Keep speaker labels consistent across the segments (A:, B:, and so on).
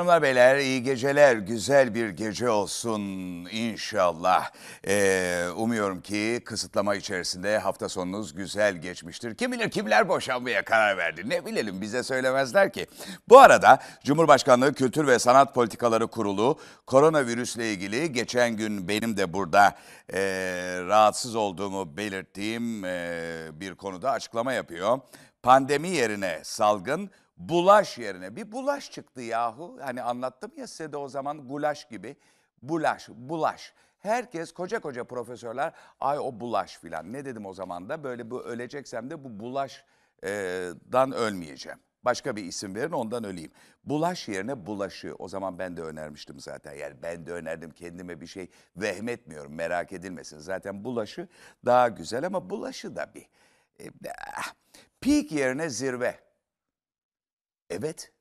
A: Hanımlar beyler iyi geceler, güzel bir gece olsun inşallah. Ee, umuyorum ki kısıtlama içerisinde hafta sonunuz güzel geçmiştir. Kim bilir kimler boşanmaya karar verdi ne bilelim bize söylemezler ki. Bu arada Cumhurbaşkanlığı Kültür ve Sanat Politikaları Kurulu koronavirüsle ilgili geçen gün benim de burada e, rahatsız olduğumu belirttiğim e, bir konuda açıklama yapıyor. Pandemi yerine salgın, bulaş yerine bir bulaş çıktı yahu. Hani anlattım ya size de o zaman gulaş gibi. Bulaş, bulaş. Herkes koca koca profesörler ay o bulaş filan. Ne dedim o zaman da böyle bu öleceksem de bu bulaşdan ölmeyeceğim. Başka bir isim verin ondan öleyim. Bulaş yerine bulaşı. O zaman ben de önermiştim zaten. Yani ben de önerdim kendime bir şey vehmetmiyorum merak edilmesin. Zaten bulaşı daha güzel ama bulaşı da bir. E, ah. Peak yerine zirve. Evet.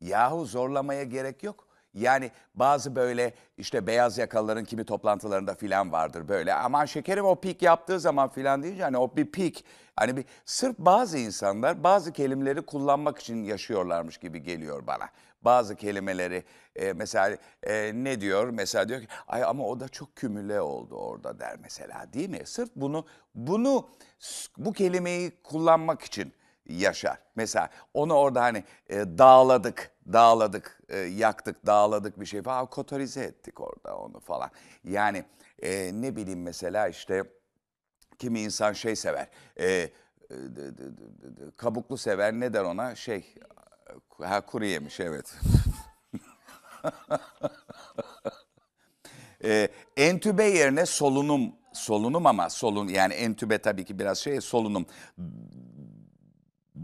A: Yahu zorlamaya gerek yok. Yani bazı böyle işte beyaz yakalıların kimi toplantılarında filan vardır böyle. Aman şekerim o pik yaptığı zaman filan deyince hani o bir pik. Hani bir sırf bazı insanlar bazı kelimeleri kullanmak için yaşıyorlarmış gibi geliyor bana. Bazı kelimeleri e, mesela e, ne diyor? Mesela diyor ki ay ama o da çok kümüle oldu orada der mesela değil mi? Sırf bunu bunu bu kelimeyi kullanmak için yaşar. Mesela onu orada hani e, dağladık, dağladık, e, yaktık, dağladık bir şey falan kotorize ettik orada onu falan. Yani e, ne bileyim mesela işte kimi insan şey sever, e, e, kabuklu sever ne der ona şey, ha kuru yemiş evet. e, entübe yerine solunum, solunum ama solun yani entübe tabii ki biraz şey solunum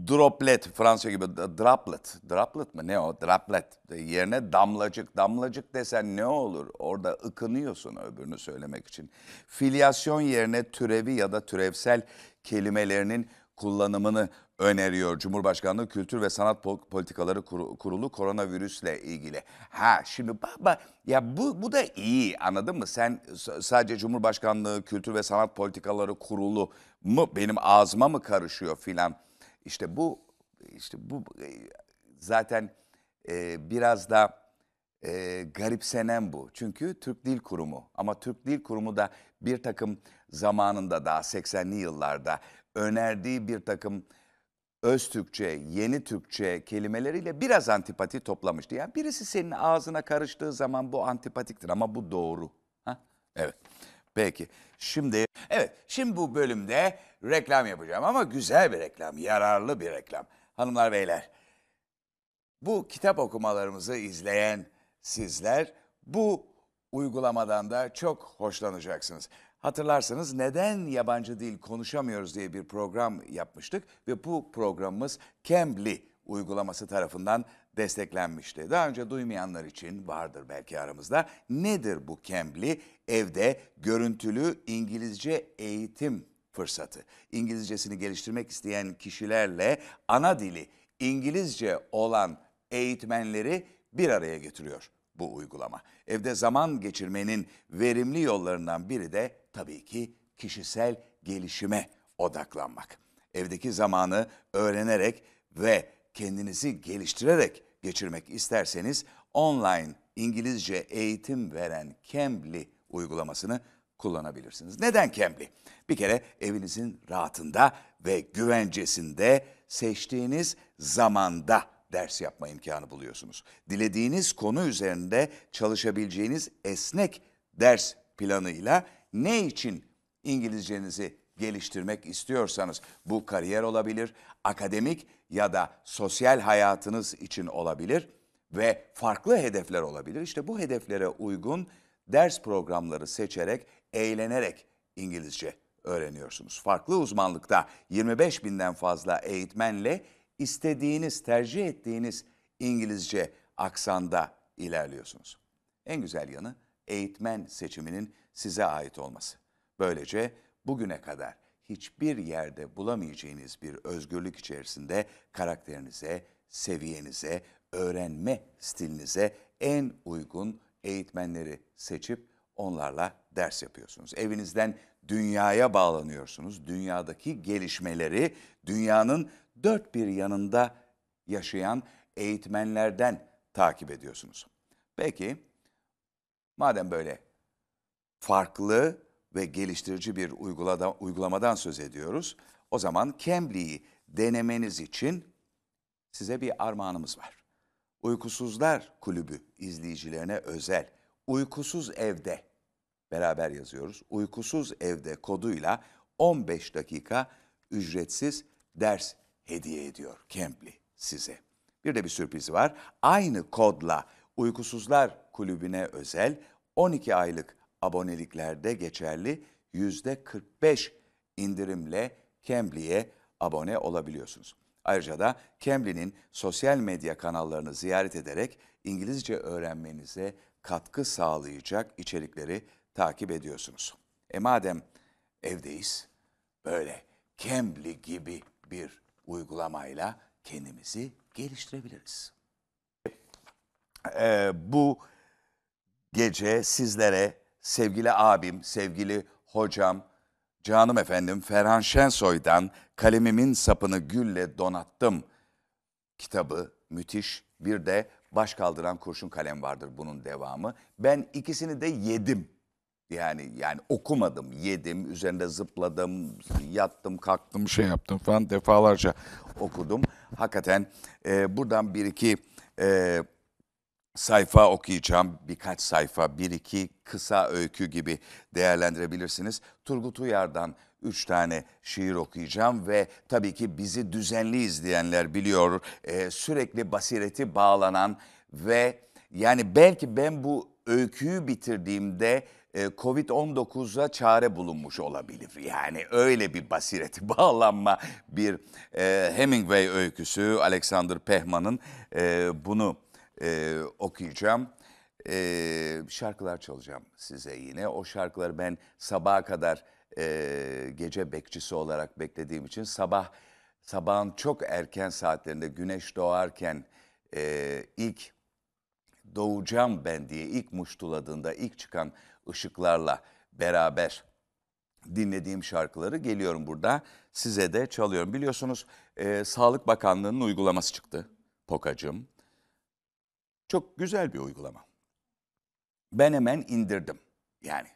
A: droplet Fransa gibi droplet. Droplet mı ne o? Droplet. Yerine damlacık. Damlacık desen ne olur? Orada ıkınıyorsun öbürünü söylemek için. Filyasyon yerine türevi ya da türevsel kelimelerinin kullanımını öneriyor Cumhurbaşkanlığı Kültür ve Sanat Politikaları Kurulu koronavirüsle ilgili. Ha şimdi baba ya bu bu da iyi anladın mı? Sen sadece Cumhurbaşkanlığı Kültür ve Sanat Politikaları Kurulu mu? Benim ağzıma mı karışıyor filan? İşte bu işte bu e, zaten e, biraz da e, garipsenen bu. Çünkü Türk Dil Kurumu ama Türk Dil Kurumu da bir takım zamanında daha 80'li yıllarda önerdiği bir takım öz Türkçe, yeni Türkçe kelimeleriyle biraz antipati toplamıştı. Yani birisi senin ağzına karıştığı zaman bu antipatiktir ama bu doğru. Ha? Evet. Peki. Şimdi evet şimdi bu bölümde reklam yapacağım ama güzel bir reklam, yararlı bir reklam. Hanımlar beyler bu kitap okumalarımızı izleyen sizler bu uygulamadan da çok hoşlanacaksınız. Hatırlarsanız neden yabancı dil konuşamıyoruz diye bir program yapmıştık ve bu programımız Cambly uygulaması tarafından desteklenmişti. Daha önce duymayanlar için vardır belki aramızda. Nedir bu Cambly? Evde görüntülü İngilizce eğitim fırsatı. İngilizcesini geliştirmek isteyen kişilerle ana dili İngilizce olan eğitmenleri bir araya getiriyor bu uygulama. Evde zaman geçirmenin verimli yollarından biri de tabii ki kişisel gelişime odaklanmak. Evdeki zamanı öğrenerek ve kendinizi geliştirerek geçirmek isterseniz online İngilizce eğitim veren Cambly uygulamasını kullanabilirsiniz. Neden Cambly? Bir kere evinizin rahatında ve güvencesinde seçtiğiniz zamanda ders yapma imkanı buluyorsunuz. Dilediğiniz konu üzerinde çalışabileceğiniz esnek ders planıyla ne için İngilizcenizi geliştirmek istiyorsanız bu kariyer olabilir, akademik ya da sosyal hayatınız için olabilir ve farklı hedefler olabilir. İşte bu hedeflere uygun ders programları seçerek, eğlenerek İngilizce öğreniyorsunuz. Farklı uzmanlıkta 25 binden fazla eğitmenle istediğiniz, tercih ettiğiniz İngilizce aksanda ilerliyorsunuz. En güzel yanı eğitmen seçiminin size ait olması. Böylece bugüne kadar hiçbir yerde bulamayacağınız bir özgürlük içerisinde karakterinize, seviyenize, öğrenme stilinize en uygun eğitmenleri seçip onlarla ders yapıyorsunuz. Evinizden dünyaya bağlanıyorsunuz. Dünyadaki gelişmeleri dünyanın dört bir yanında yaşayan eğitmenlerden takip ediyorsunuz. Peki madem böyle farklı ve geliştirici bir uygulada, uygulamadan söz ediyoruz. O zaman Cambly'i denemeniz için size bir armağanımız var. Uykusuzlar Kulübü izleyicilerine özel Uykusuz Evde beraber yazıyoruz. Uykusuz Evde koduyla 15 dakika ücretsiz ders hediye ediyor Cambly size. Bir de bir sürprizi var. Aynı kodla Uykusuzlar Kulübü'ne özel 12 aylık aboneliklerde geçerli %45 indirimle Cambly'e abone olabiliyorsunuz. Ayrıca da Cambly'nin sosyal medya kanallarını ziyaret ederek İngilizce öğrenmenize katkı sağlayacak içerikleri takip ediyorsunuz. E madem evdeyiz, böyle Cambly gibi bir uygulamayla kendimizi geliştirebiliriz. Ee, bu gece sizlere sevgili abim, sevgili hocam, canım efendim Ferhan Şensoy'dan Kalemimin Sapını Gülle Donattım kitabı müthiş. Bir de Baş Kaldıran Kurşun Kalem vardır bunun devamı. Ben ikisini de yedim. Yani yani okumadım, yedim, üzerinde zıpladım, yattım, kalktım, şey yaptım falan defalarca okudum. Hakikaten e, buradan bir iki e, sayfa okuyacağım. Birkaç sayfa, bir iki kısa öykü gibi değerlendirebilirsiniz. Turgut Uyar'dan üç tane şiir okuyacağım ve tabii ki bizi düzenli izleyenler biliyor. e, sürekli basireti bağlanan ve yani belki ben bu öyküyü bitirdiğimde e, Covid-19'a çare bulunmuş olabilir. Yani öyle bir basireti bağlanma bir e, Hemingway öyküsü Alexander Pehman'ın e, bunu e, okuyacağım. E, şarkılar çalacağım size yine. O şarkıları ben sabaha kadar e, gece bekçisi olarak beklediğim için sabah sabahın çok erken saatlerinde güneş doğarken e, ilk doğacağım ben diye ilk muştuladığında ilk çıkan ışıklarla beraber dinlediğim şarkıları geliyorum burada size de çalıyorum. Biliyorsunuz e, Sağlık Bakanlığı'nın uygulaması çıktı Pokacığım. Çok güzel bir uygulama. Ben hemen indirdim. Yani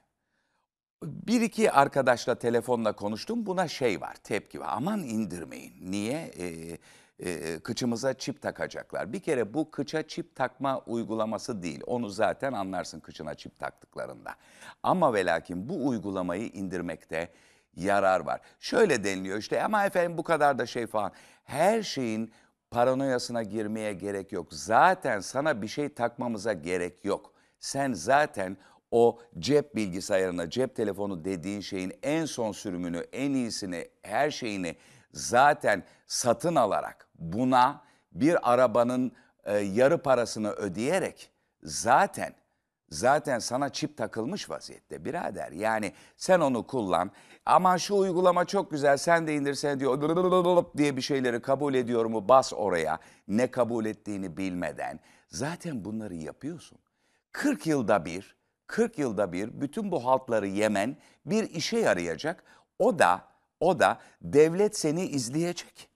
A: bir iki arkadaşla telefonla konuştum. Buna şey var, tepki var. Aman indirmeyin. Niye? Ee, e, kıçımıza çip takacaklar. Bir kere bu kıça çip takma uygulaması değil. Onu zaten anlarsın kıçına çip taktıklarında. Ama ve lakin bu uygulamayı indirmekte yarar var. Şöyle deniliyor işte ama efendim bu kadar da şey falan. Her şeyin paranoyasına girmeye gerek yok. Zaten sana bir şey takmamıza gerek yok. Sen zaten o cep bilgisayarına, cep telefonu dediğin şeyin en son sürümünü, en iyisini, her şeyini zaten satın alarak buna bir arabanın e, yarı parasını ödeyerek zaten zaten sana çip takılmış vaziyette birader. Yani sen onu kullan. Ama şu uygulama çok güzel sen de indirsen diyor diye bir şeyleri kabul ediyorumu bas oraya. Ne kabul ettiğini bilmeden. Zaten bunları yapıyorsun. 40 yılda bir, 40 yılda bir bütün bu haltları yemen bir işe yarayacak. O da o da devlet seni izleyecek.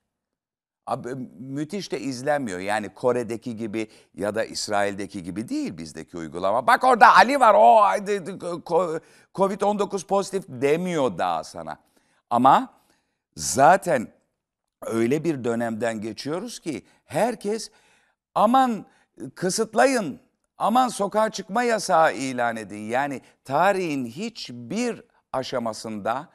A: Abi, müthiş de izlenmiyor. Yani Kore'deki gibi ya da İsrail'deki gibi değil bizdeki uygulama. Bak orada Ali var o Covid-19 pozitif demiyor daha sana. Ama zaten öyle bir dönemden geçiyoruz ki herkes aman kısıtlayın, aman sokağa çıkma yasağı ilan edin. Yani tarihin hiçbir aşamasında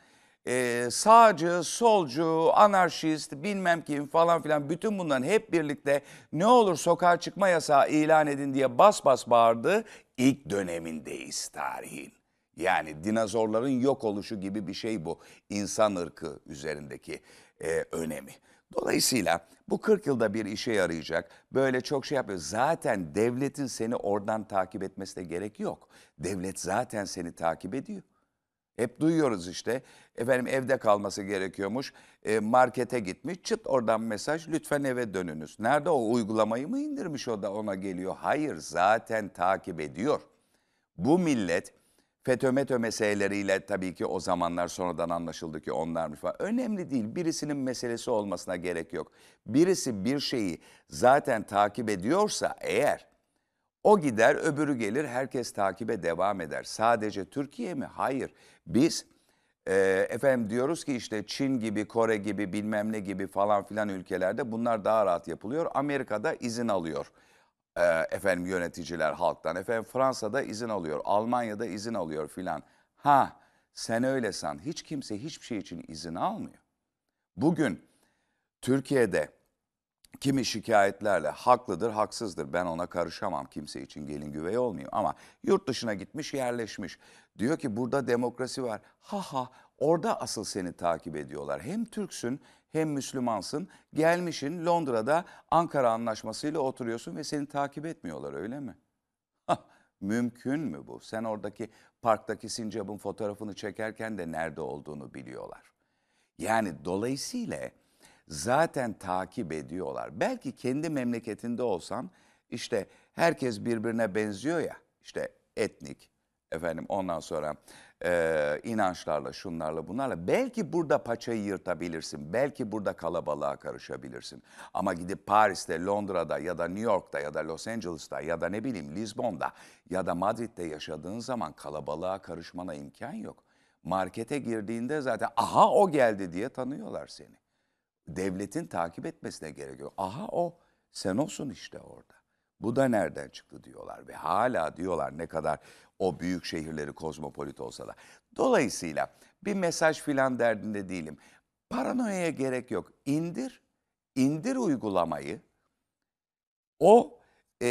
A: e, sağcı, solcu, anarşist, bilmem kim falan filan bütün bunların hep birlikte ne olur sokağa çıkma yasağı ilan edin diye bas bas bağırdı. İlk dönemindeyiz tarihin. Yani dinozorların yok oluşu gibi bir şey bu. İnsan ırkı üzerindeki e, önemi. Dolayısıyla bu 40 yılda bir işe yarayacak. Böyle çok şey yapıyor. Zaten devletin seni oradan takip etmesine gerek yok. Devlet zaten seni takip ediyor. Hep duyuyoruz işte. Efendim evde kalması gerekiyormuş. E, markete gitmiş. Çıt oradan mesaj lütfen eve dönünüz. Nerede o uygulamayı mı indirmiş o da ona geliyor? Hayır zaten takip ediyor. Bu millet FETÖ METÖ meseleleriyle tabii ki o zamanlar sonradan anlaşıldı ki onlarmış falan. Önemli değil. Birisinin meselesi olmasına gerek yok. Birisi bir şeyi zaten takip ediyorsa eğer O gider, öbürü gelir, herkes takibe devam eder. Sadece Türkiye mi? Hayır. Biz e, efendim diyoruz ki işte Çin gibi, Kore gibi, bilmem ne gibi falan filan ülkelerde bunlar daha rahat yapılıyor. Amerika'da izin alıyor e, efendim yöneticiler halktan. Efendim Fransa'da izin alıyor, Almanya'da izin alıyor filan. Ha sen öyle san. Hiç kimse hiçbir şey için izin almıyor. Bugün Türkiye'de kimi şikayetlerle haklıdır, haksızdır. Ben ona karışamam. Kimse için gelin güvey olmuyor. Ama yurt dışına gitmiş, yerleşmiş. Diyor ki burada demokrasi var. Ha ha orada asıl seni takip ediyorlar. Hem Türksün hem Müslümansın. Gelmişin Londra'da Ankara Anlaşması'yla oturuyorsun ve seni takip etmiyorlar öyle mi? Hah, Mümkün mü bu? Sen oradaki parktaki sincapın fotoğrafını çekerken de nerede olduğunu biliyorlar. Yani dolayısıyla zaten takip ediyorlar. Belki kendi memleketinde olsan işte herkes birbirine benziyor ya işte etnik efendim ondan sonra e, inançlarla şunlarla bunlarla belki burada paçayı yırtabilirsin. Belki burada kalabalığa karışabilirsin. Ama gidip Paris'te, Londra'da ya da New York'ta ya da Los Angeles'ta ya da ne bileyim Lisbon'da ya da Madrid'de yaşadığın zaman kalabalığa karışmana imkan yok. Markete girdiğinde zaten aha o geldi diye tanıyorlar seni. Devletin takip etmesine gerek yok. Aha o sen olsun işte orada. Bu da nereden çıktı diyorlar ve hala diyorlar ne kadar o büyük şehirleri kozmopolit olsa da. Dolayısıyla bir mesaj filan derdinde değilim. Paranoyaya gerek yok. İndir, indir uygulamayı. O e,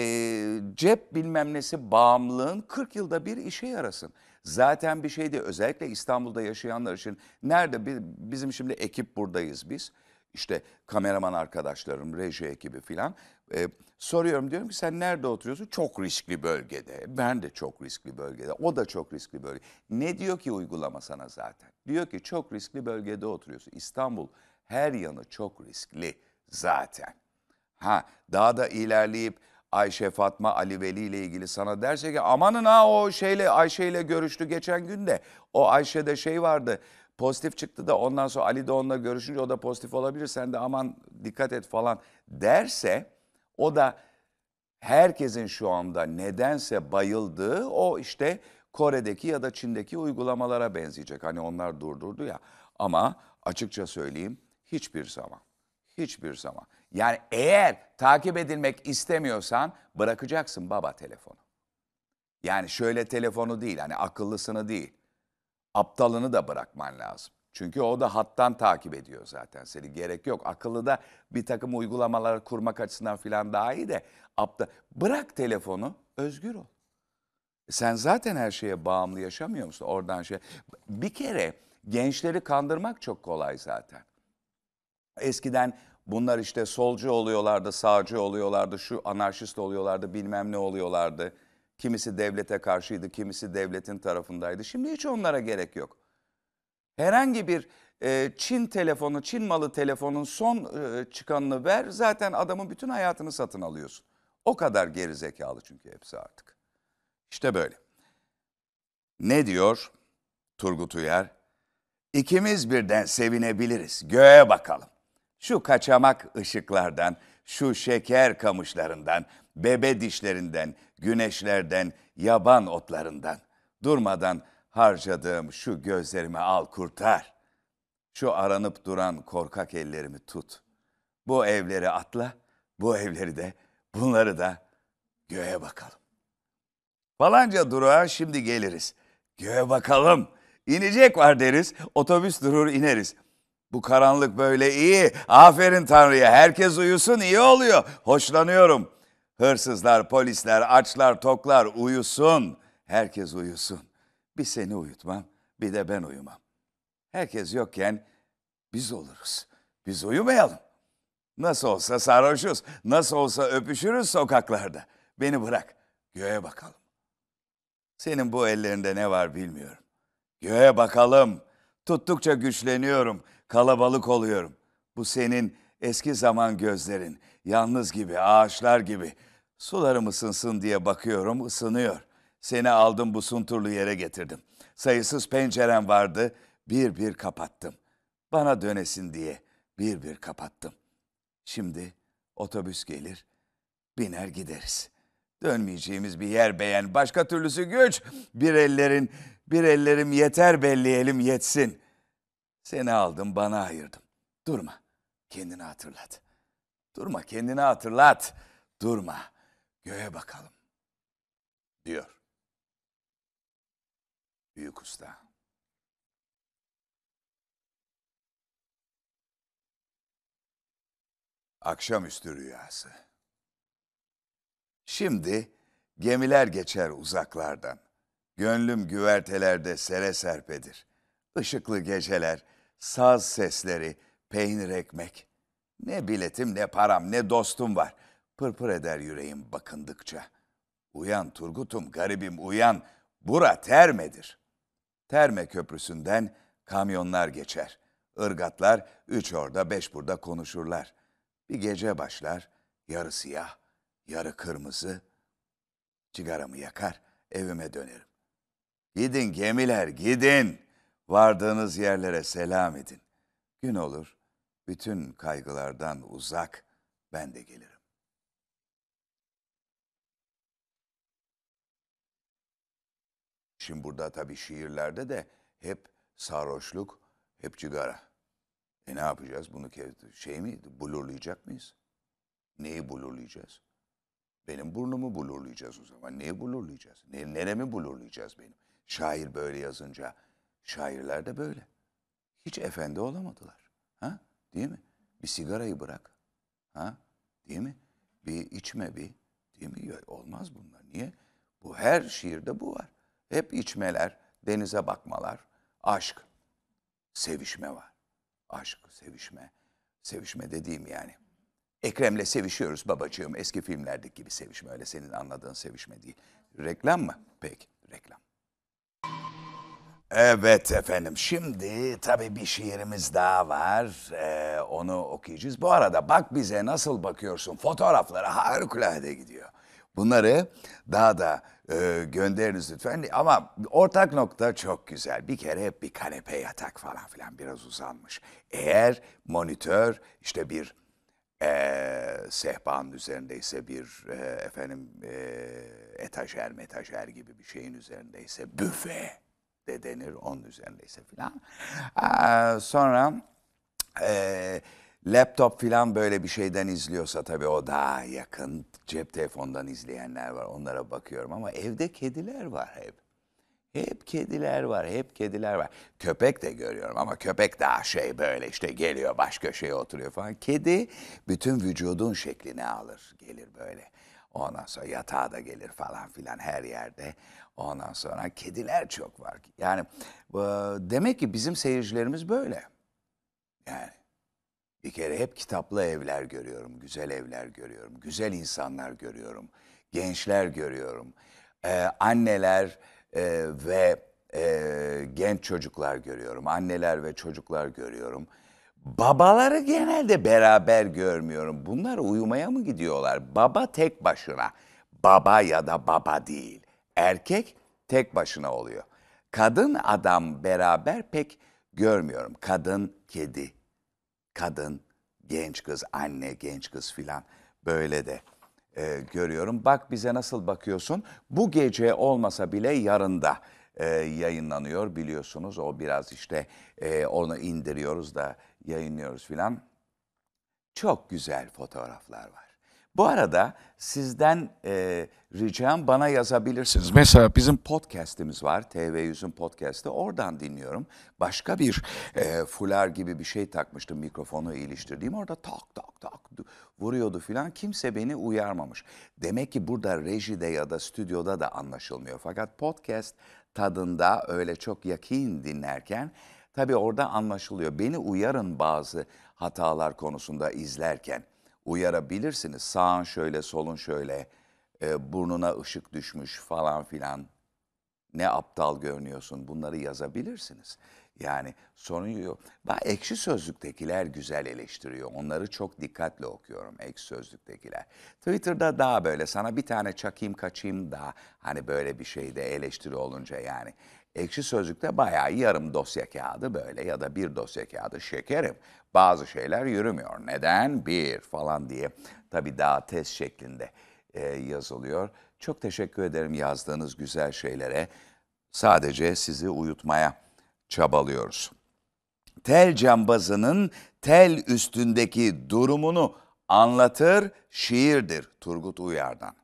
A: cep bilmem nesi bağımlılığın 40 yılda bir işe yarasın. Zaten bir şey değil. Özellikle İstanbul'da yaşayanlar için nerede bi- bizim şimdi ekip buradayız biz. İşte kameraman arkadaşlarım, reji ekibi filan. E, soruyorum diyorum ki sen nerede oturuyorsun? Çok riskli bölgede. Ben de çok riskli bölgede. O da çok riskli bölge. Ne diyor ki uygulama sana zaten? Diyor ki çok riskli bölgede oturuyorsun. İstanbul her yanı çok riskli zaten. Ha daha da ilerleyip Ayşe Fatma Ali Veli ile ilgili sana derse ki amanın ha o şeyle Ayşe ile görüştü geçen gün de o Ayşe'de şey vardı pozitif çıktı da ondan sonra Ali de onunla görüşünce o da pozitif olabilir sen de aman dikkat et falan derse o da herkesin şu anda nedense bayıldığı o işte Kore'deki ya da Çin'deki uygulamalara benzeyecek. Hani onlar durdurdu ya ama açıkça söyleyeyim hiçbir zaman hiçbir zaman. Yani eğer takip edilmek istemiyorsan bırakacaksın baba telefonu. Yani şöyle telefonu değil hani akıllısını değil. Aptalını da bırakman lazım. Çünkü o da hattan takip ediyor zaten seni. Gerek yok. Akıllı da bir takım uygulamalar kurmak açısından falan daha iyi de aptal. Bırak telefonu, özgür ol. Sen zaten her şeye bağımlı yaşamıyor musun? Oradan şey. Bir kere gençleri kandırmak çok kolay zaten. Eskiden bunlar işte solcu oluyorlardı, sağcı oluyorlardı, şu anarşist oluyorlardı, bilmem ne oluyorlardı. Kimisi devlete karşıydı, kimisi devletin tarafındaydı. Şimdi hiç onlara gerek yok. Herhangi bir e, Çin telefonu, Çin malı telefonun son e, çıkanını ver. Zaten adamın bütün hayatını satın alıyorsun. O kadar geri zekalı çünkü hepsi artık. İşte böyle. Ne diyor Turgut Uyar? İkimiz birden sevinebiliriz. Göğe bakalım. Şu kaçamak ışıklardan, şu şeker kamışlarından, bebe dişlerinden, güneşlerden, yaban otlarından durmadan harcadığım şu gözlerimi al kurtar. Şu aranıp duran korkak ellerimi tut. Bu evleri atla, bu evleri de, bunları da göğe bakalım. Falanca durağa şimdi geliriz. Göğe bakalım. İnecek var deriz. Otobüs durur ineriz. Bu karanlık böyle iyi. Aferin Tanrı'ya. Herkes uyusun iyi oluyor. Hoşlanıyorum. Hırsızlar, polisler, açlar, toklar uyusun. Herkes uyusun. Bir seni uyutmam, bir de ben uyumam. Herkes yokken biz oluruz. Biz uyumayalım. Nasıl olsa sarhoşuz. Nasıl olsa öpüşürüz sokaklarda. Beni bırak. Göğe bakalım. Senin bu ellerinde ne var bilmiyorum. Göğe bakalım. Tuttukça güçleniyorum. Kalabalık oluyorum. Bu senin eski zaman gözlerin. Yalnız gibi, ağaçlar gibi. Sularım ısınsın diye bakıyorum, ısınıyor. Seni aldım bu sunturlu yere getirdim. Sayısız pencerem vardı, bir bir kapattım. Bana dönesin diye bir bir kapattım. Şimdi otobüs gelir, biner gideriz. Dönmeyeceğimiz bir yer beğen. Başka türlüsü güç. Bir ellerin, bir ellerim yeter belli elim yetsin. Seni aldım bana ayırdım. Durma. Kendini hatırlat. Durma kendini hatırlat. Durma. Göğe bakalım. Diyor. Büyük usta. Akşamüstü rüyası. Şimdi gemiler geçer uzaklardan. Gönlüm güvertelerde sere serpedir. Işıklı geceler, saz sesleri, peynir ekmek. Ne biletim ne param ne dostum var. Pırpır eder yüreğim bakındıkça. Uyan Turgut'um garibim uyan. Bura Terme'dir. Terme köprüsünden kamyonlar geçer. Irgatlar üç orada beş burada konuşurlar. Bir gece başlar, yarı siyah, yarı kırmızı. Cigaramı yakar, evime dönerim. Gidin gemiler, gidin. Vardığınız yerlere selam edin. Gün olur, bütün kaygılardan uzak ben de gelirim. Şimdi burada tabii şiirlerde de hep sarhoşluk, hep cigara. E ne yapacağız? Bunu şey mi, blurlayacak mıyız? Neyi blurlayacağız? Benim burnumu blurlayacağız o zaman. Neyi blurlayacağız? Ne, neremi blurlayacağız benim? Şair böyle yazınca. Şairler de böyle. Hiç efendi olamadılar. Ha? Değil mi? Bir sigarayı bırak. Ha? Değil mi? Bir içme bir. Değil mi? Olmaz bunlar. Niye? Bu her şiirde bu var. Hep içmeler, denize bakmalar, aşk, sevişme var. Aşk, sevişme. Sevişme dediğim yani. Ekrem'le sevişiyoruz babacığım. Eski filmlerdeki gibi sevişme. Öyle senin anladığın sevişme değil. Reklam mı? Peki, reklam. Evet efendim. Şimdi tabii bir şiirimiz daha var. Ee, onu okuyacağız. Bu arada bak bize nasıl bakıyorsun. Fotoğraflara harikulade gidiyor. Bunları daha da e, gönderiniz lütfen. Ama ortak nokta çok güzel. Bir kere bir kanepe yatak falan filan biraz uzanmış. Eğer monitör işte bir e, sehpanın üzerindeyse bir e, efendim e, etajer metajer gibi bir şeyin üzerindeyse büfe de denir onun üzerindeyse filan. Sonra e, laptop filan böyle bir şeyden izliyorsa tabii o daha yakın. Cep telefondan izleyenler var onlara bakıyorum ama evde kediler var hep. Hep kediler var, hep kediler var. Köpek de görüyorum ama köpek daha şey böyle işte geliyor baş köşeye oturuyor falan. Kedi bütün vücudun şeklini alır, gelir böyle. Ondan sonra yatağa da gelir falan filan her yerde. Ondan sonra kediler çok var. Yani demek ki bizim seyircilerimiz böyle. Yani bir kere hep kitaplı evler görüyorum, güzel evler görüyorum, güzel insanlar görüyorum, gençler görüyorum, Ee, anneler e, ve e, genç çocuklar görüyorum, anneler ve çocuklar görüyorum. Babaları genelde beraber görmüyorum. Bunlar uyumaya mı gidiyorlar? Baba tek başına. Baba ya da baba değil. Erkek tek başına oluyor. Kadın adam beraber pek görmüyorum. Kadın kedi kadın, genç kız, anne, genç kız filan böyle de e, görüyorum. Bak bize nasıl bakıyorsun. Bu gece olmasa bile yarında e, yayınlanıyor biliyorsunuz. O biraz işte e, onu indiriyoruz da yayınlıyoruz filan. Çok güzel fotoğraflar var. Bu arada sizden e, ricam bana yazabilirsiniz. Mesela bizim podcast'imiz var. TV100'ün podcast'ı. Oradan dinliyorum. Başka bir e, fular gibi bir şey takmıştım mikrofonu iliştirdiğim. Orada tak tak tak vuruyordu filan. Kimse beni uyarmamış. Demek ki burada rejide ya da stüdyoda da anlaşılmıyor. Fakat podcast tadında öyle çok yakin dinlerken tabii orada anlaşılıyor. Beni uyarın bazı hatalar konusunda izlerken uyarabilirsiniz. Sağın şöyle, solun şöyle, e, burnuna ışık düşmüş falan filan. Ne aptal görünüyorsun bunları yazabilirsiniz. Yani sorun yok. Ben ekşi sözlüktekiler güzel eleştiriyor. Onları çok dikkatle okuyorum ekşi sözlüktekiler. Twitter'da daha böyle sana bir tane çakayım kaçayım da hani böyle bir şeyde eleştiri olunca yani. Ekşi Sözlük'te bayağı yarım dosya kağıdı böyle ya da bir dosya kağıdı şekerim. Bazı şeyler yürümüyor. Neden? Bir falan diye. Tabii daha test şeklinde e, yazılıyor. Çok teşekkür ederim yazdığınız güzel şeylere. Sadece sizi uyutmaya çabalıyoruz. Tel cambazının tel üstündeki durumunu anlatır şiirdir Turgut Uyar'dan.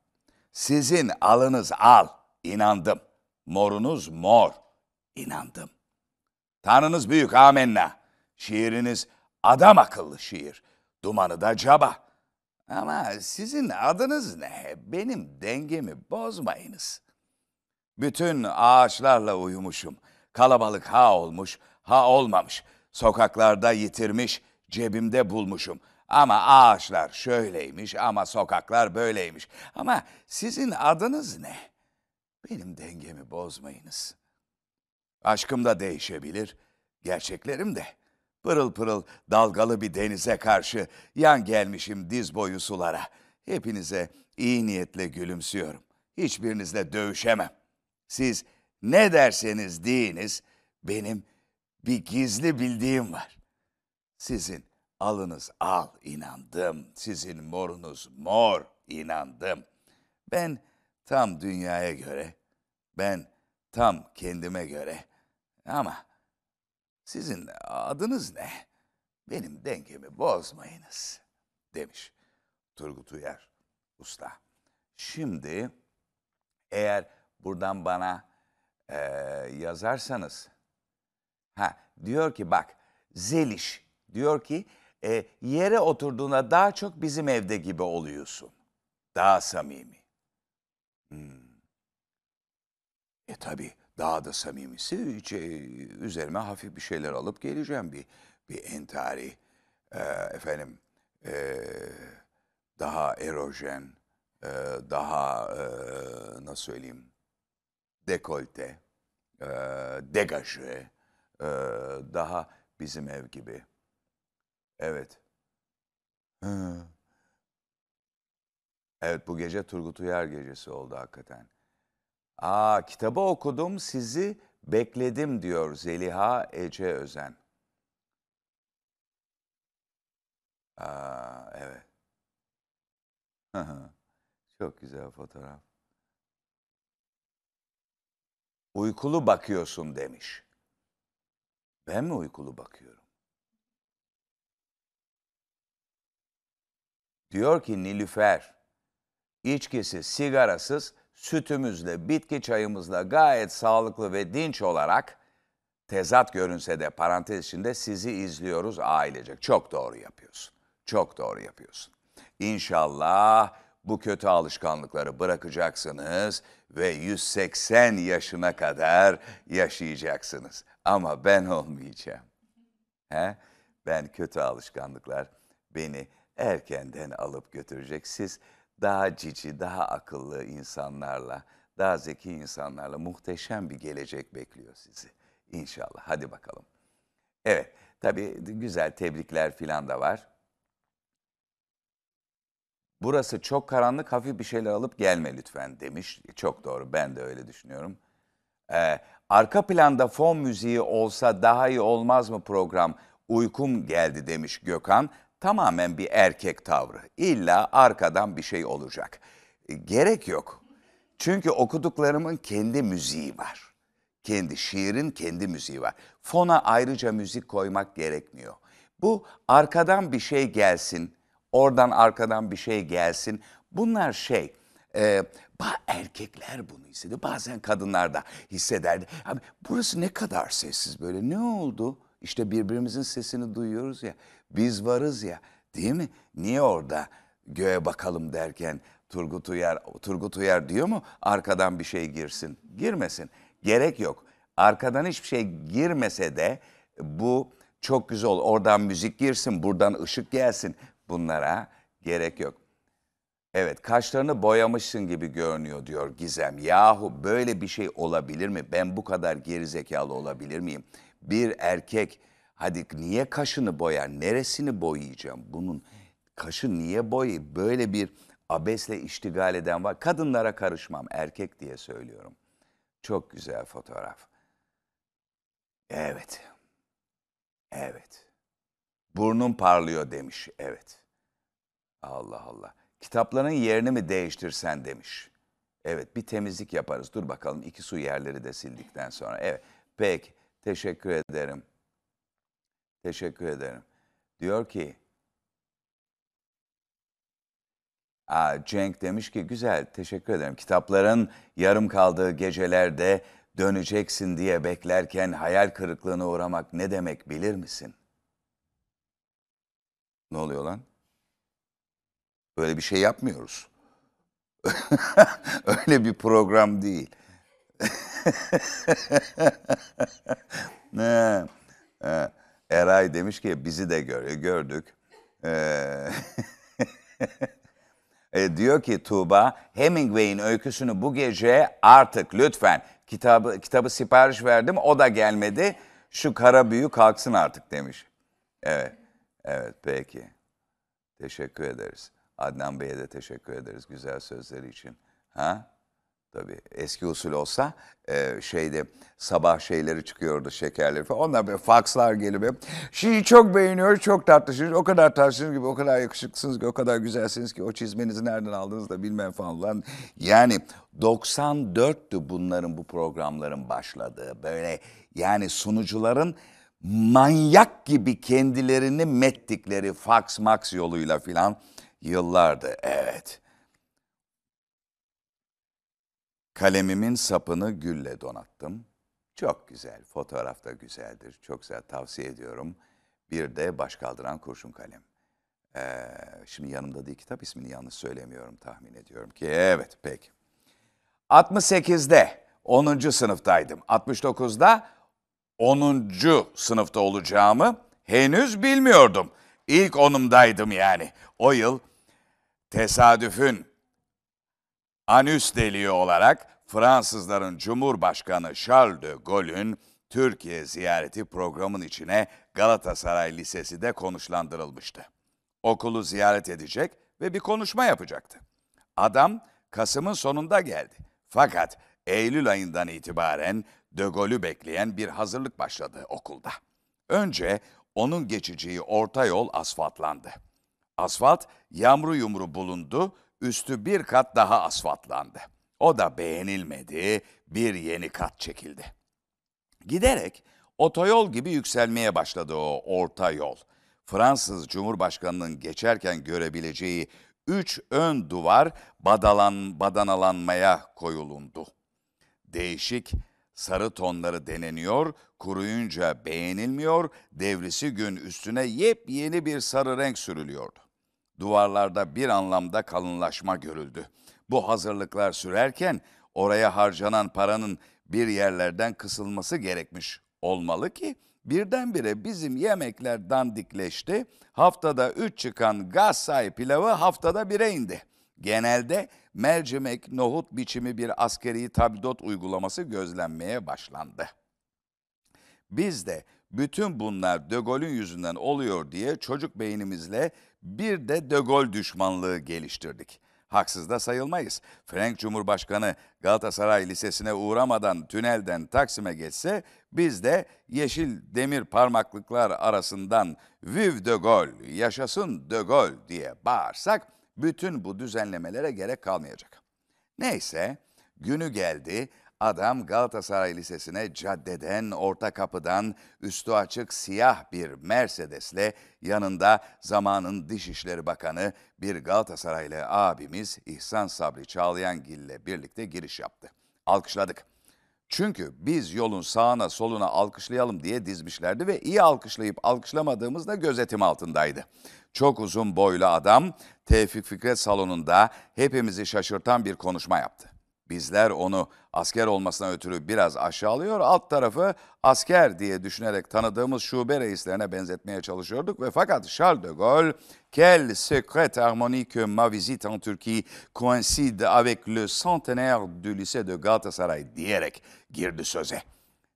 A: Sizin alınız al, inandım. Morunuz mor, inandım. Tanrınız büyük, amenna. Şiiriniz adam akıllı şiir. Dumanı da caba. Ama sizin adınız ne? Benim dengemi bozmayınız. Bütün ağaçlarla uyumuşum. Kalabalık ha olmuş, ha olmamış. Sokaklarda yitirmiş, cebimde bulmuşum. Ama ağaçlar şöyleymiş ama sokaklar böyleymiş. Ama sizin adınız ne? Benim dengemi bozmayınız. Aşkım da değişebilir, gerçeklerim de. Pırıl pırıl dalgalı bir denize karşı yan gelmişim diz boyu sulara. Hepinize iyi niyetle gülümsüyorum. Hiçbirinizle dövüşemem. Siz ne derseniz deyiniz, benim bir gizli bildiğim var. Sizin alınız al inandım, sizin morunuz mor inandım. Ben tam dünyaya göre, ben tam kendime göre ama sizin adınız ne? Benim dengemi bozmayınız demiş Turgut Uyar Usta. Şimdi eğer buradan bana e, yazarsanız ha diyor ki bak Zeliş diyor ki e, yere oturduğunda daha çok bizim evde gibi oluyorsun. Daha samimi. Hmm. E tabi daha da samimisi e, üzerime hafif bir şeyler alıp geleceğim. Bir, bir entari, e, efendim e, daha erojen, e, daha e, nasıl söyleyeyim dekolte, e, degaje, e, daha bizim ev gibi. Evet. Evet bu gece Turgut Uyar gecesi oldu hakikaten. Aa kitabı okudum sizi bekledim diyor Zeliha Ece Özen. Aa evet. Çok güzel fotoğraf. Uykulu bakıyorsun demiş. Ben mi uykulu bakıyorum? Diyor ki Nilüfer, içkisi, sigarasız, sütümüzle, bitki çayımızla gayet sağlıklı ve dinç olarak tezat görünse de parantez içinde sizi izliyoruz ailecek. Çok doğru yapıyorsun. Çok doğru yapıyorsun. İnşallah bu kötü alışkanlıkları bırakacaksınız ve 180 yaşına kadar yaşayacaksınız. Ama ben olmayacağım. He? Ben kötü alışkanlıklar beni erkenden alıp götürecek. Siz daha cici, daha akıllı insanlarla, daha zeki insanlarla muhteşem bir gelecek bekliyor sizi. İnşallah. Hadi bakalım. Evet, tabii güzel tebrikler filan da var. Burası çok karanlık, hafif bir şeyler alıp gelme lütfen demiş. Çok doğru, ben de öyle düşünüyorum. Ee, arka planda fon müziği olsa daha iyi olmaz mı program? Uykum geldi demiş Gökhan tamamen bir erkek tavrı. İlla arkadan bir şey olacak. E, gerek yok. Çünkü okuduklarımın kendi müziği var. Kendi şiirin kendi müziği var. Fona ayrıca müzik koymak gerekmiyor. Bu arkadan bir şey gelsin, oradan arkadan bir şey gelsin. Bunlar şey, e, erkekler bunu hissediyor. Bazen kadınlar da hissederdi. Abi, burası ne kadar sessiz böyle. Ne oldu? İşte birbirimizin sesini duyuyoruz ya. Biz varız ya değil mi? Niye orada göğe bakalım derken Turgut Uyar, Turgut Uyar diyor mu arkadan bir şey girsin? Girmesin. Gerek yok. Arkadan hiçbir şey girmese de bu çok güzel olur. Oradan müzik girsin, buradan ışık gelsin. Bunlara gerek yok. Evet, kaşlarını boyamışsın gibi görünüyor diyor Gizem. Yahu böyle bir şey olabilir mi? Ben bu kadar gerizekalı olabilir miyim? Bir erkek Hadi niye kaşını boyar? Neresini boyayacağım? Bunun kaşı niye boy? Böyle bir abesle iştigal eden var. Kadınlara karışmam. Erkek diye söylüyorum. Çok güzel fotoğraf. Evet. Evet. Burnum parlıyor demiş. Evet. Allah Allah. kitapların yerini mi değiştirsen demiş. Evet bir temizlik yaparız. Dur bakalım iki su yerleri de sildikten sonra. Evet peki teşekkür ederim. Teşekkür ederim. Diyor ki Aa, Cenk demiş ki güzel teşekkür ederim. Kitapların yarım kaldığı gecelerde döneceksin diye beklerken hayal kırıklığına uğramak ne demek bilir misin? Ne oluyor lan? Böyle bir şey yapmıyoruz. Öyle bir program değil. ne? Eray demiş ki bizi de gör, gördük. Ee, e, diyor ki Tuğba, Hemingway'in öyküsünü bu gece artık lütfen kitabı kitabı sipariş verdim o da gelmedi. Şu kara büyü kalksın artık demiş. Evet. Evet peki. Teşekkür ederiz. Adnan Bey'e de teşekkür ederiz güzel sözleri için. Ha? Tabii eski usul olsa e, şeyde sabah şeyleri çıkıyordu şekerleri falan. Onlar böyle fakslar gelip hep şeyi çok beğeniyor, çok tatlısınız, o kadar tatlısınız gibi, o kadar yakışıklısınız ki, o kadar güzelsiniz ki o çizmenizi nereden aldınız da bilmem falan. Yani 94'tü bunların bu programların başladığı. Böyle yani sunucuların manyak gibi kendilerini mettikleri fax max yoluyla filan yıllardı. Evet. Kalemimin sapını gülle donattım. Çok güzel, fotoğraf da güzeldir. Çok güzel, tavsiye ediyorum. Bir de baş kaldıran kurşun kalem. Ee, şimdi yanımda değil kitap ismini yanlış söylemiyorum tahmin ediyorum ki. Evet, peki. 68'de 10. sınıftaydım. 69'da 10. sınıfta olacağımı henüz bilmiyordum. İlk onumdaydım yani. O yıl tesadüfün anüs deliği olarak Fransızların Cumhurbaşkanı Charles de Gaulle'ün Türkiye ziyareti programın içine Galatasaray Lisesi de konuşlandırılmıştı. Okulu ziyaret edecek ve bir konuşma yapacaktı. Adam Kasım'ın sonunda geldi. Fakat Eylül ayından itibaren De Gaulle'ü bekleyen bir hazırlık başladı okulda. Önce onun geçeceği orta yol asfaltlandı. Asfalt yamru yumru bulundu, üstü bir kat daha asfaltlandı. O da beğenilmedi, bir yeni kat çekildi. Giderek otoyol gibi yükselmeye başladı o orta yol. Fransız Cumhurbaşkanı'nın geçerken görebileceği üç ön duvar badalan, badanalanmaya koyulundu. Değişik sarı tonları deneniyor, kuruyunca beğenilmiyor, devrisi gün üstüne yepyeni bir sarı renk sürülüyordu. Duvarlarda bir anlamda kalınlaşma görüldü. Bu hazırlıklar sürerken oraya harcanan paranın bir yerlerden kısılması gerekmiş olmalı ki birdenbire bizim yemekler dandikleşti. Haftada üç çıkan Gassay pilavı haftada bire indi. Genelde mercimek, nohut biçimi bir askeri tabidot uygulaması gözlenmeye başlandı. Biz de bütün bunlar De Gaulle'ün yüzünden oluyor diye çocuk beynimizle bir de De Gaulle düşmanlığı geliştirdik. Haksız da sayılmayız. Frank Cumhurbaşkanı Galatasaray Lisesi'ne uğramadan tünelden Taksim'e geçse biz de yeşil demir parmaklıklar arasından Vive de Gaulle, yaşasın de Gaulle diye bağırsak bütün bu düzenlemelere gerek kalmayacak. Neyse günü geldi Adam Galatasaray Lisesi'ne caddeden, orta kapıdan, üstü açık siyah bir Mercedes'le yanında zamanın Dışişleri Bakanı bir Galatasaraylı abimiz İhsan Sabri Çağlayangil ile birlikte giriş yaptı. Alkışladık. Çünkü biz yolun sağına soluna alkışlayalım diye dizmişlerdi ve iyi alkışlayıp alkışlamadığımız da gözetim altındaydı. Çok uzun boylu adam Tevfik Fikret salonunda hepimizi şaşırtan bir konuşma yaptı. Bizler onu asker olmasına ötürü biraz aşağılıyor, alt tarafı asker diye düşünerek tanıdığımız şube reislerine benzetmeye çalışıyorduk ve fakat Charles de Gaulle, quelle secrète harmonie que ma visite en Turquie coïncide avec le centenaire du lycée de Galatasaray diyerek girdi söze.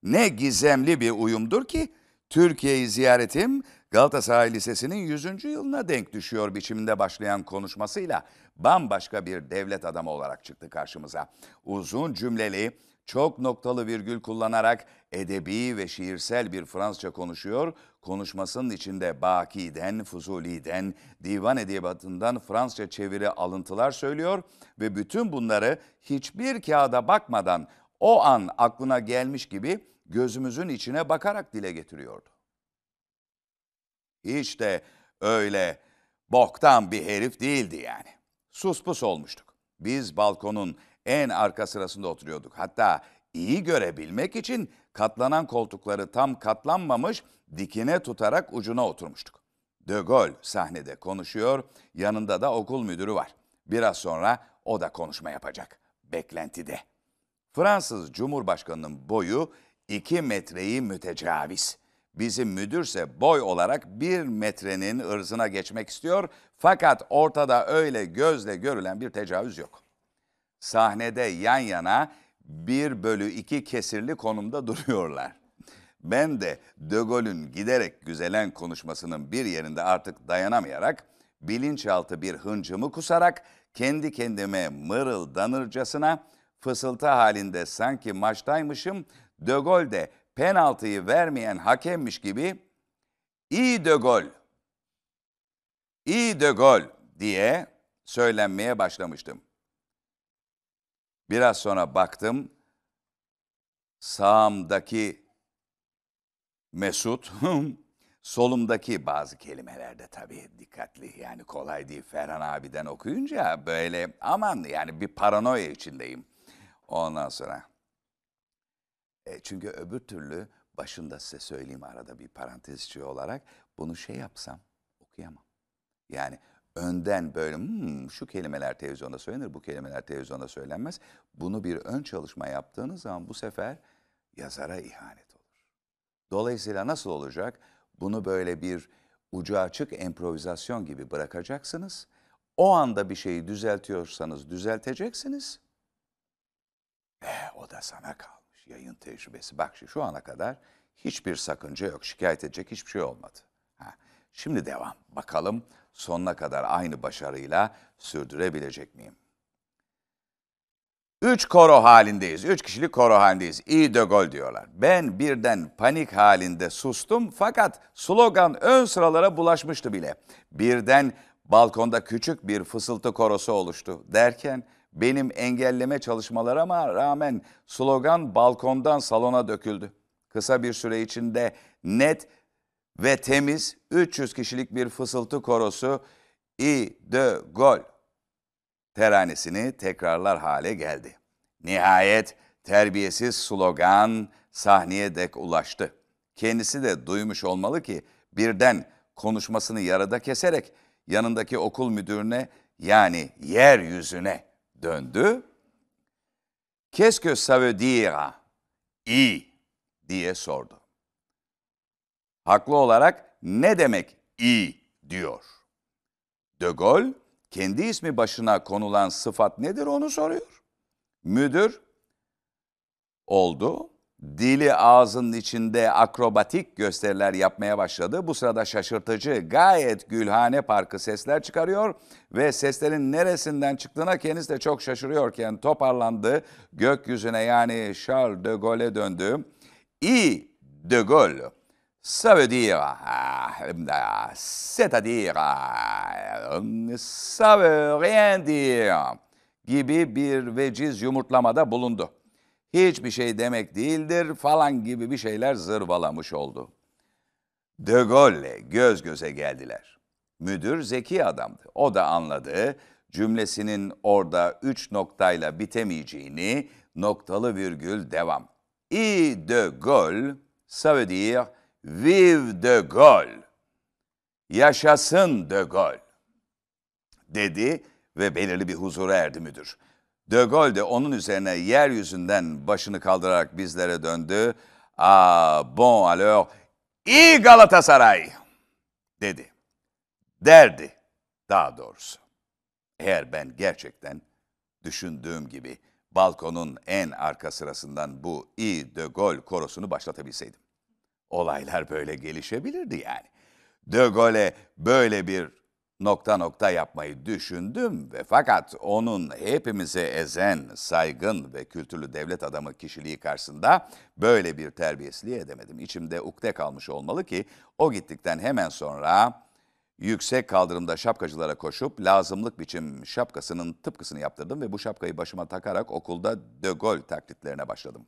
A: Ne gizemli bir uyumdur ki Türkiye'yi ziyaretim Galatasaray Lisesi'nin 100. yılına denk düşüyor biçiminde başlayan konuşmasıyla bambaşka bir devlet adamı olarak çıktı karşımıza. Uzun cümleli, çok noktalı virgül kullanarak edebi ve şiirsel bir Fransızca konuşuyor. Konuşmasının içinde Baki'den, Fuzuli'den, divan edebiyatından Fransızca çeviri alıntılar söylüyor ve bütün bunları hiçbir kağıda bakmadan o an aklına gelmiş gibi gözümüzün içine bakarak dile getiriyordu. Hiç de öyle boktan bir herif değildi yani. Sus pus olmuştuk. Biz balkonun en arka sırasında oturuyorduk. Hatta iyi görebilmek için katlanan koltukları tam katlanmamış dikine tutarak ucuna oturmuştuk. De Gaulle sahnede konuşuyor, yanında da okul müdürü var. Biraz sonra o da konuşma yapacak. Beklentide. Fransız Cumhurbaşkanı'nın boyu 2 metreyi mütecaviz. Bizim müdürse boy olarak 1 metrenin ırzına geçmek istiyor fakat ortada öyle gözle görülen bir tecavüz yok. Sahnede yan yana 1 bölü 2 kesirli konumda duruyorlar. Ben de De Gaulle'ün giderek güzelen konuşmasının bir yerinde artık dayanamayarak bilinçaltı bir hıncımı kusarak kendi kendime mırıldanırcasına fısıltı halinde sanki maçtaymışım De Gaulle de penaltıyı vermeyen hakemmiş gibi iyi De Gaulle, iyi De Gaulle diye söylenmeye başlamıştım. Biraz sonra baktım sağımdaki Mesut, solumdaki bazı kelimelerde tabii dikkatli yani kolay değil Ferhan abiden okuyunca böyle aman yani bir paranoya içindeyim. Ondan sonra e, çünkü öbür türlü başında size söyleyeyim arada bir parantezçi olarak bunu şey yapsam okuyamam. Yani önden böyle hmm, şu kelimeler televizyonda söylenir, bu kelimeler televizyonda söylenmez. Bunu bir ön çalışma yaptığınız zaman bu sefer yazara ihanet olur. Dolayısıyla nasıl olacak? Bunu böyle bir ucu açık improvizasyon gibi bırakacaksınız. O anda bir şeyi düzeltiyorsanız düzelteceksiniz. Eh, o da sana kalmış yayın tecrübesi. Bak şu- ana kadar hiçbir sakınca yok. Şikayet edecek hiçbir şey olmadı. Ha, şimdi devam. Bakalım sonuna kadar aynı başarıyla sürdürebilecek miyim? Üç koro halindeyiz. Üç kişilik koro halindeyiz. İyi de gol diyorlar. Ben birden panik halinde sustum fakat slogan ön sıralara bulaşmıştı bile. Birden balkonda küçük bir fısıltı korosu oluştu. Derken benim engelleme çalışmalarıma rağmen slogan balkondan salona döküldü. Kısa bir süre içinde net ve temiz 300 kişilik bir fısıltı korosu İ de gol teranesini tekrarlar hale geldi. Nihayet terbiyesiz slogan sahneye dek ulaştı. Kendisi de duymuş olmalı ki birden konuşmasını yarıda keserek yanındaki okul müdürüne yani yeryüzüne döndü. Qu'est-ce que ça? İyi diye sordu. Haklı olarak ne demek iyi diyor. De Gaulle kendi ismi başına konulan sıfat nedir onu soruyor. Müdür oldu. Dili ağzının içinde akrobatik gösteriler yapmaya başladı. Bu sırada şaşırtıcı, gayet gülhane parkı sesler çıkarıyor ve seslerin neresinden çıktığına kendisi de çok şaşırıyorken toparlandı. Gökyüzüne yani Charles de Gaulle'e döndü. İyi de Gaulle. Ça veut dire, ah, c'est-à-dire, ça veut rien dire gibi bir veciz yumurtlamada bulundu. Hiçbir şey demek değildir falan gibi bir şeyler zırvalamış oldu. De Gaulle'le göz göze geldiler. Müdür zeki adamdı. O da anladı cümlesinin orada üç noktayla bitemeyeceğini noktalı virgül devam. I de Gaulle, ça veut dire vive de Gaulle. Yaşasın de Gaulle dedi ve belirli bir huzura erdi müdür. De Gaulle de onun üzerine yeryüzünden başını kaldırarak bizlere döndü. Ah bon alors, iyi Galatasaray dedi. Derdi daha doğrusu. Eğer ben gerçekten düşündüğüm gibi balkonun en arka sırasından bu iyi de Gaulle korosunu başlatabilseydim. Olaylar böyle gelişebilirdi yani. De Gaulle'e böyle bir nokta nokta yapmayı düşündüm ve fakat onun hepimizi ezen, saygın ve kültürlü devlet adamı kişiliği karşısında böyle bir terbiyesizliği edemedim. İçimde ukde kalmış olmalı ki o gittikten hemen sonra yüksek kaldırımda şapkacılara koşup lazımlık biçim şapkasının tıpkısını yaptırdım ve bu şapkayı başıma takarak okulda De Gaulle taklitlerine başladım.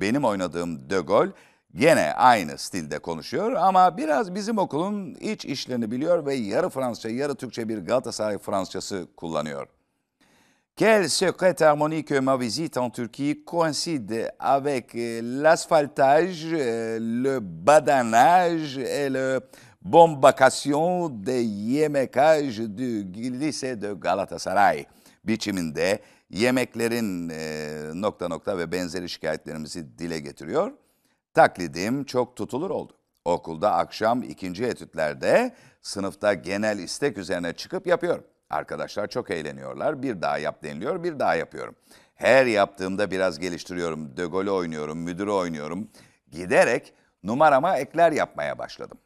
A: Benim oynadığım De Gaulle gene aynı stilde konuşuyor ama biraz bizim okulun iç işlerini biliyor ve yarı Fransızca yarı Türkçe bir Galatasaray Fransızcası kullanıyor. Quelle secrète harmonie que ma visite en Turquie coïncide avec euh, l'asphaltage, euh, le badinage et le bombakasyon de yemekaj du lise de Galatasaray biçiminde yemeklerin e, nokta nokta ve benzeri şikayetlerimizi dile getiriyor. Taklidim çok tutulur oldu. Okulda akşam ikinci etütlerde sınıfta genel istek üzerine çıkıp yapıyorum. Arkadaşlar çok eğleniyorlar. Bir daha yap deniliyor, bir daha yapıyorum. Her yaptığımda biraz geliştiriyorum. Gaulle'ü oynuyorum, müdürü oynuyorum. Giderek numarama ekler yapmaya başladım.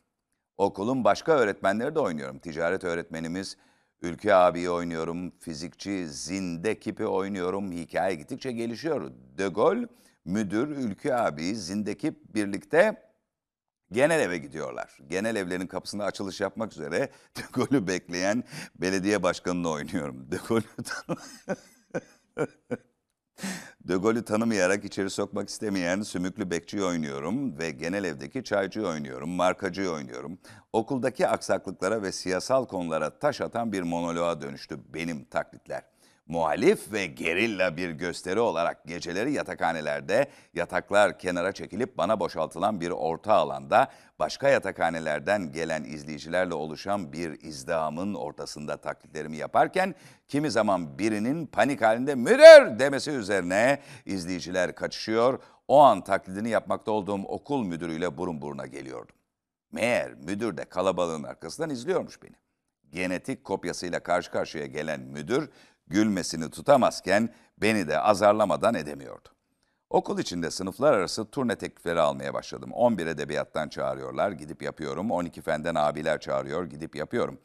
A: Okulun başka öğretmenleri de oynuyorum. Ticaret öğretmenimiz Ülke abiyi oynuyorum, fizikçi Zinde Kip'i oynuyorum. Hikaye gittikçe gelişiyor. Gaulle, müdür, Ülke abi, Zinde Kip birlikte genel eve gidiyorlar. Genel evlerin kapısında açılış yapmak üzere De bekleyen belediye başkanını oynuyorum. De Gaulle'ü De Gaulle'ü tanımayarak içeri sokmak istemeyen sümüklü bekçiyi oynuyorum ve genel evdeki çaycıyı oynuyorum, markacıyı oynuyorum. Okuldaki aksaklıklara ve siyasal konulara taş atan bir monoloğa dönüştü benim taklitler. Muhalif ve gerilla bir gösteri olarak geceleri yatakhanelerde yataklar kenara çekilip bana boşaltılan bir orta alanda başka yatakhanelerden gelen izleyicilerle oluşan bir izdihamın ortasında taklitlerimi yaparken kimi zaman birinin panik halinde müdür demesi üzerine izleyiciler kaçışıyor. O an taklidini yapmakta olduğum okul müdürüyle burun buruna geliyordum. Meğer müdür de kalabalığın arkasından izliyormuş beni. Genetik kopyasıyla karşı karşıya gelen müdür gülmesini tutamazken beni de azarlamadan edemiyordu. Okul içinde sınıflar arası turne teklifleri almaya başladım. 11 edebiyattan çağırıyorlar, gidip yapıyorum. 12 fenden abiler çağırıyor, gidip yapıyorum.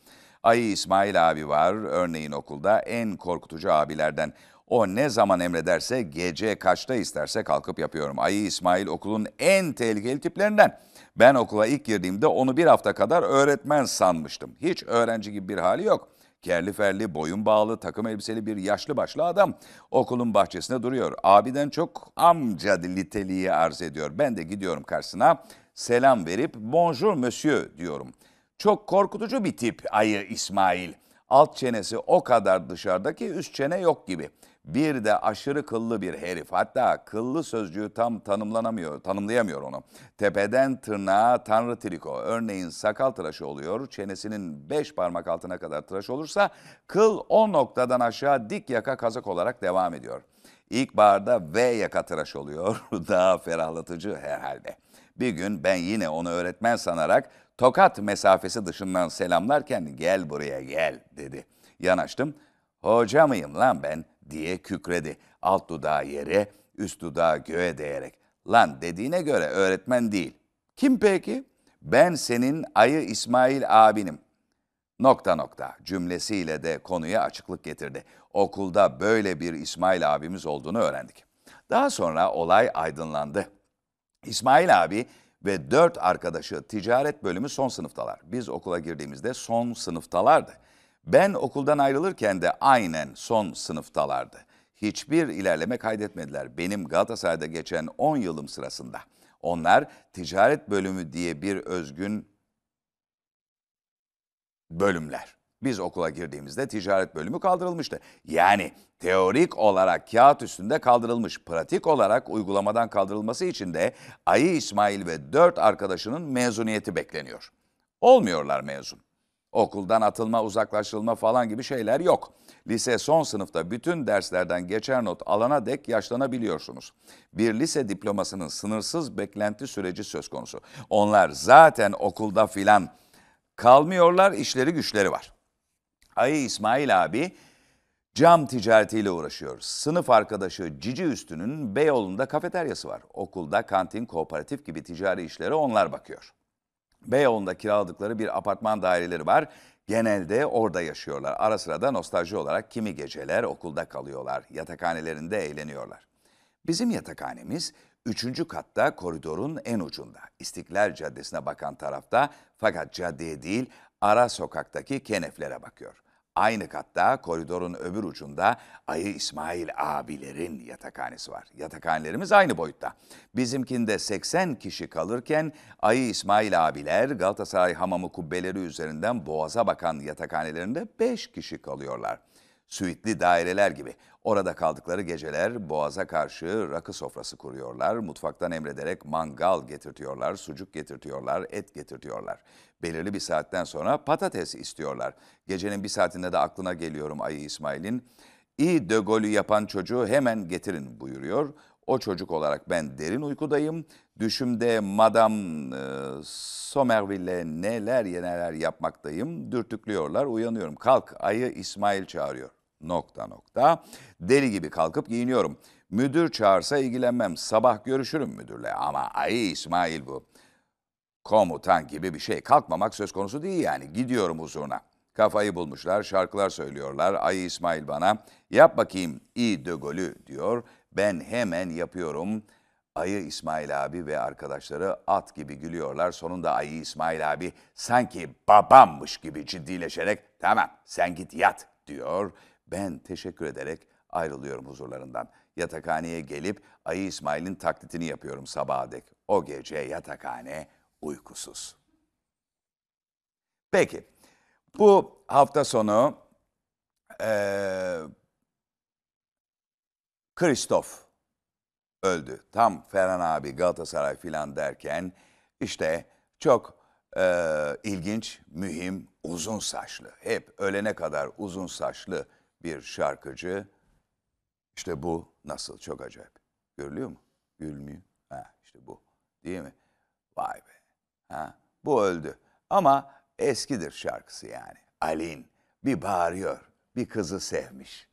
A: Ayı İsmail abi var, örneğin okulda en korkutucu abilerden. O ne zaman emrederse, gece kaçta isterse kalkıp yapıyorum. Ayı İsmail okulun en tehlikeli tiplerinden. Ben okula ilk girdiğimde onu bir hafta kadar öğretmen sanmıştım. Hiç öğrenci gibi bir hali yok. Kerli ferli, boyun bağlı, takım elbiseli bir yaşlı başlı adam. Okulun bahçesinde duruyor. Abiden çok amca niteliği arz ediyor. Ben de gidiyorum karşısına selam verip bonjour monsieur diyorum. Çok korkutucu bir tip ayı İsmail. Alt çenesi o kadar dışarıda ki üst çene yok gibi. Bir de aşırı kıllı bir herif. Hatta kıllı sözcüğü tam tanımlanamıyor, tanımlayamıyor onu. Tepeden tırnağa tanrı triko. Örneğin sakal tıraşı oluyor. Çenesinin beş parmak altına kadar tıraş olursa kıl o noktadan aşağı dik yaka kazak olarak devam ediyor. İlkbaharda V yaka tıraş oluyor. Daha ferahlatıcı herhalde. Bir gün ben yine onu öğretmen sanarak tokat mesafesi dışından selamlarken gel buraya gel dedi. Yanaştım. Hoca mıyım lan ben diye kükredi. Alt dudağı yere, üst dudağı göğe değerek. Lan dediğine göre öğretmen değil. Kim peki? Ben senin ayı İsmail abinim. Nokta nokta cümlesiyle de konuya açıklık getirdi. Okulda böyle bir İsmail abimiz olduğunu öğrendik. Daha sonra olay aydınlandı. İsmail abi ve dört arkadaşı ticaret bölümü son sınıftalar. Biz okula girdiğimizde son sınıftalardı. Ben okuldan ayrılırken de aynen son sınıftalardı. Hiçbir ilerleme kaydetmediler benim Galatasaray'da geçen 10 yılım sırasında. Onlar ticaret bölümü diye bir özgün bölümler. Biz okula girdiğimizde ticaret bölümü kaldırılmıştı. Yani teorik olarak kağıt üstünde kaldırılmış, pratik olarak uygulamadan kaldırılması için de Ayı İsmail ve dört arkadaşının mezuniyeti bekleniyor. Olmuyorlar mezun. Okuldan atılma, uzaklaştırılma falan gibi şeyler yok. Lise son sınıfta bütün derslerden geçer not alana dek yaşlanabiliyorsunuz. Bir lise diplomasının sınırsız beklenti süreci söz konusu. Onlar zaten okulda filan kalmıyorlar, işleri güçleri var. Ayı İsmail abi cam ticaretiyle uğraşıyor. Sınıf arkadaşı Cici Üstü'nün Beyoğlu'nda kafeteryası var. Okulda kantin, kooperatif gibi ticari işlere onlar bakıyor. Beyoğlu'nda kiraladıkları bir apartman daireleri var. Genelde orada yaşıyorlar. Ara sıra da nostalji olarak kimi geceler okulda kalıyorlar. Yatakhanelerinde eğleniyorlar. Bizim yatakhanemiz üçüncü katta koridorun en ucunda. İstiklal Caddesi'ne bakan tarafta fakat caddeye değil ara sokaktaki keneflere bakıyor. Aynı katta koridorun öbür ucunda Ayı İsmail abilerin yatakhanesi var. Yatakhanelerimiz aynı boyutta. Bizimkinde 80 kişi kalırken Ayı İsmail abiler Galatasaray hamamı kubbeleri üzerinden boğaza bakan yatakhanelerinde 5 kişi kalıyorlar. Süitli daireler gibi. Orada kaldıkları geceler boğaza karşı rakı sofrası kuruyorlar. Mutfaktan emrederek mangal getirtiyorlar, sucuk getirtiyorlar, et getirtiyorlar. Belirli bir saatten sonra patates istiyorlar. Gecenin bir saatinde de aklına geliyorum Ayı İsmail'in. İyi de golü yapan çocuğu hemen getirin buyuruyor. O çocuk olarak ben derin uykudayım. Düşümde Madame e, Somerville'le neler neler yapmaktayım. Dürtüklüyorlar, uyanıyorum. Kalk, ayı İsmail çağırıyor. Nokta nokta. Deli gibi kalkıp giyiniyorum. Müdür çağırsa ilgilenmem. Sabah görüşürüm müdürle ama ayı İsmail bu. Komutan gibi bir şey. Kalkmamak söz konusu değil yani. Gidiyorum huzuruna. Kafayı bulmuşlar, şarkılar söylüyorlar. Ayı İsmail bana yap bakayım iyi de golü diyor. Ben hemen yapıyorum. Ayı İsmail abi ve arkadaşları at gibi gülüyorlar. Sonunda Ayı İsmail abi sanki babammış gibi ciddileşerek tamam sen git yat diyor. Ben teşekkür ederek ayrılıyorum huzurlarından. Yatakhaneye gelip Ayı İsmail'in taklitini yapıyorum sabaha dek. O gece yatakhane uykusuz. Peki, bu hafta sonu eee Kristof öldü. Tam Ferhan abi Galatasaray filan derken işte çok eee, ilginç, mühim, uzun saçlı, hep ölene kadar uzun saçlı bir şarkıcı. İşte bu nasıl çok acayip. Görülüyor mu? Gülmüyor. Ha işte bu. Değil mi? Vay be. Ha, bu öldü. Ama eskidir şarkısı yani. Alin bir bağırıyor. Bir kızı sevmiş.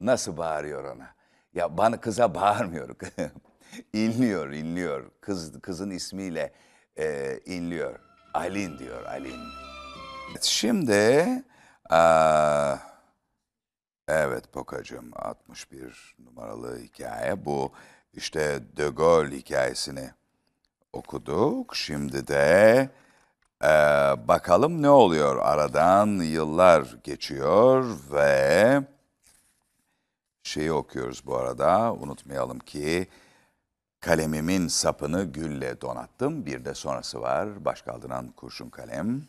A: Nasıl bağırıyor ona? Ya bana kıza bağırmıyor. inliyor, inliyor. Kız, kızın ismiyle e, inliyor. Alin diyor, Alin. Şimdi eee, evet Pokacığım 61 numaralı hikaye bu. işte De Gaulle hikayesini okuduk. Şimdi de eee, bakalım ne oluyor. Aradan yıllar geçiyor ve şeyi okuyoruz bu arada. Unutmayalım ki kalemimin sapını gülle donattım. Bir de sonrası var. Baş kaldıran kurşun kalem.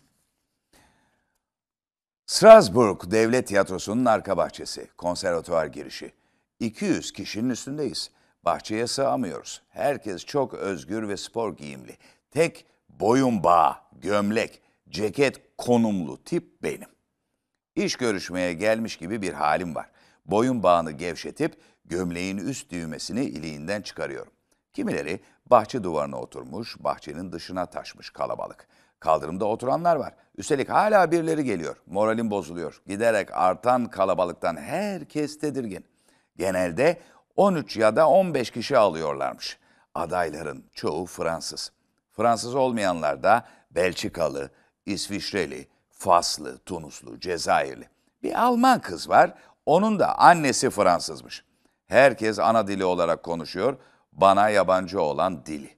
A: Strasbourg Devlet Tiyatrosu'nun arka bahçesi, konservatuvar girişi. 200 kişinin üstündeyiz. Bahçeye sığamıyoruz. Herkes çok özgür ve spor giyimli. Tek boyun bağı, gömlek, ceket konumlu tip benim. İş görüşmeye gelmiş gibi bir halim var. Boyun bağını gevşetip gömleğin üst düğmesini iliğinden çıkarıyorum. Kimileri bahçe duvarına oturmuş, bahçenin dışına taşmış kalabalık. Kaldırımda oturanlar var. Üstelik hala birileri geliyor. Moralim bozuluyor. Giderek artan kalabalıktan herkes tedirgin. Genelde 13 ya da 15 kişi alıyorlarmış. Adayların çoğu Fransız. Fransız olmayanlar da Belçikalı, İsviçreli, Faslı, Tunuslu, Cezayirli. Bir Alman kız var. Onun da annesi Fransızmış. Herkes ana dili olarak konuşuyor. Bana yabancı olan dili.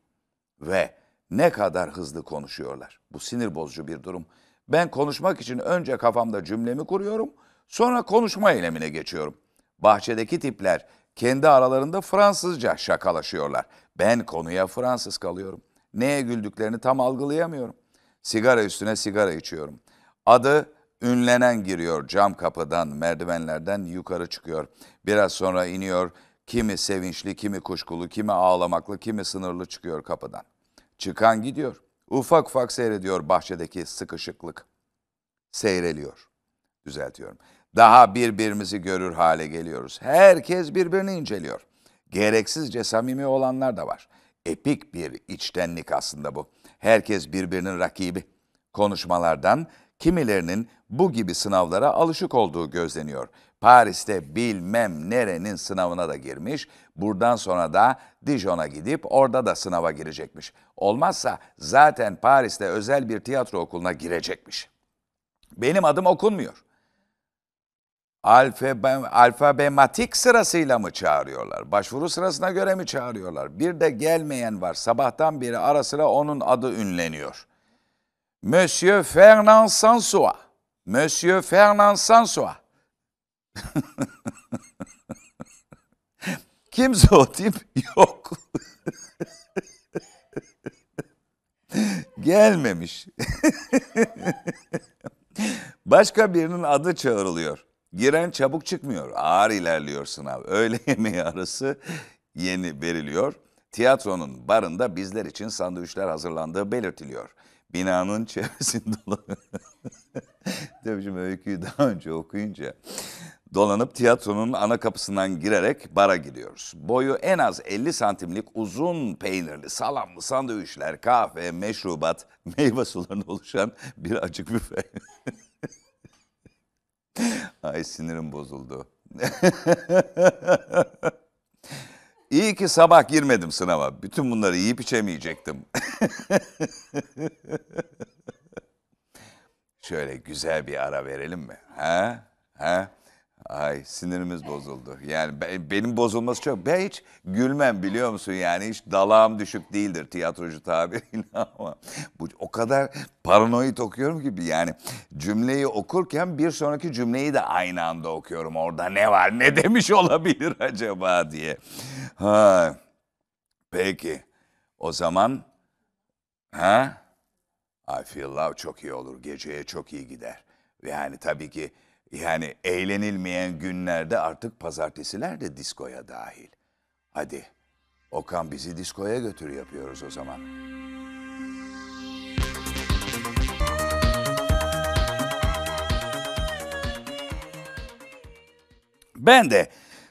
A: Ve ne kadar hızlı konuşuyorlar. Bu sinir bozucu bir durum. Ben konuşmak için önce kafamda cümlemi kuruyorum, sonra konuşma eylemine geçiyorum. Bahçedeki tipler kendi aralarında Fransızca şakalaşıyorlar. Ben konuya Fransız kalıyorum. Neye güldüklerini tam algılayamıyorum. Sigara üstüne sigara içiyorum. Adı ünlenen giriyor cam kapıdan, merdivenlerden yukarı çıkıyor. Biraz sonra iniyor. Kimi sevinçli, kimi kuşkulu, kimi ağlamaklı, kimi sınırlı çıkıyor kapıdan. Çıkan gidiyor. Ufak ufak seyrediyor bahçedeki sıkışıklık. Seyreliyor. Düzeltiyorum. Daha birbirimizi görür hale geliyoruz. Herkes birbirini inceliyor. Gereksizce samimi olanlar da var. Epik bir içtenlik aslında bu. Herkes birbirinin rakibi. Konuşmalardan kimilerinin bu gibi sınavlara alışık olduğu gözleniyor. Paris'te bilmem nerenin sınavına da girmiş. Buradan sonra da Dijon'a gidip orada da sınava girecekmiş. Olmazsa zaten Paris'te özel bir tiyatro okuluna girecekmiş. Benim adım okunmuyor. Alfabe, alfabematik sırasıyla mı çağırıyorlar? Başvuru sırasına göre mi çağırıyorlar? Bir de gelmeyen var. Sabahtan beri ara sıra onun adı ünleniyor. Monsieur Fernand Sansois. Monsieur Fernand Sansois. Kimse o tip yok. Gelmemiş. Başka birinin adı çağrılıyor. Giren çabuk çıkmıyor. Ağır ilerliyor sınav. Öğle yemeği arası yeni veriliyor. Tiyatronun barında bizler için sandviçler hazırlandığı belirtiliyor. Binanın çevresinde. Tabii şimdi öyküyü daha önce okuyunca dolanıp tiyatronun ana kapısından girerek bara gidiyoruz. Boyu en az 50 santimlik uzun peynirli, salamlı sandviçler, kahve, meşrubat, meyve sularından oluşan bir açık büfe. Ay sinirim bozuldu. İyi ki sabah girmedim sınava. Bütün bunları yiyip içemeyecektim. Şöyle güzel bir ara verelim mi? Ha? Ha? Ay sinirimiz bozuldu. Yani be- benim bozulması çok. Ben hiç gülmem biliyor musun? Yani hiç dalağım düşük değildir tiyatrocu tabiriyle ama bu o kadar paranoid okuyorum ki yani cümleyi okurken bir sonraki cümleyi de aynı anda okuyorum. Orada ne var? Ne demiş olabilir acaba diye. Ha. Peki. O zaman ha? I feel love çok iyi olur. Geceye çok iyi gider. Yani tabii ki yani eğlenilmeyen günlerde artık pazartesiler de diskoya dahil. Hadi Okan bizi diskoya götür yapıyoruz o zaman. Ben de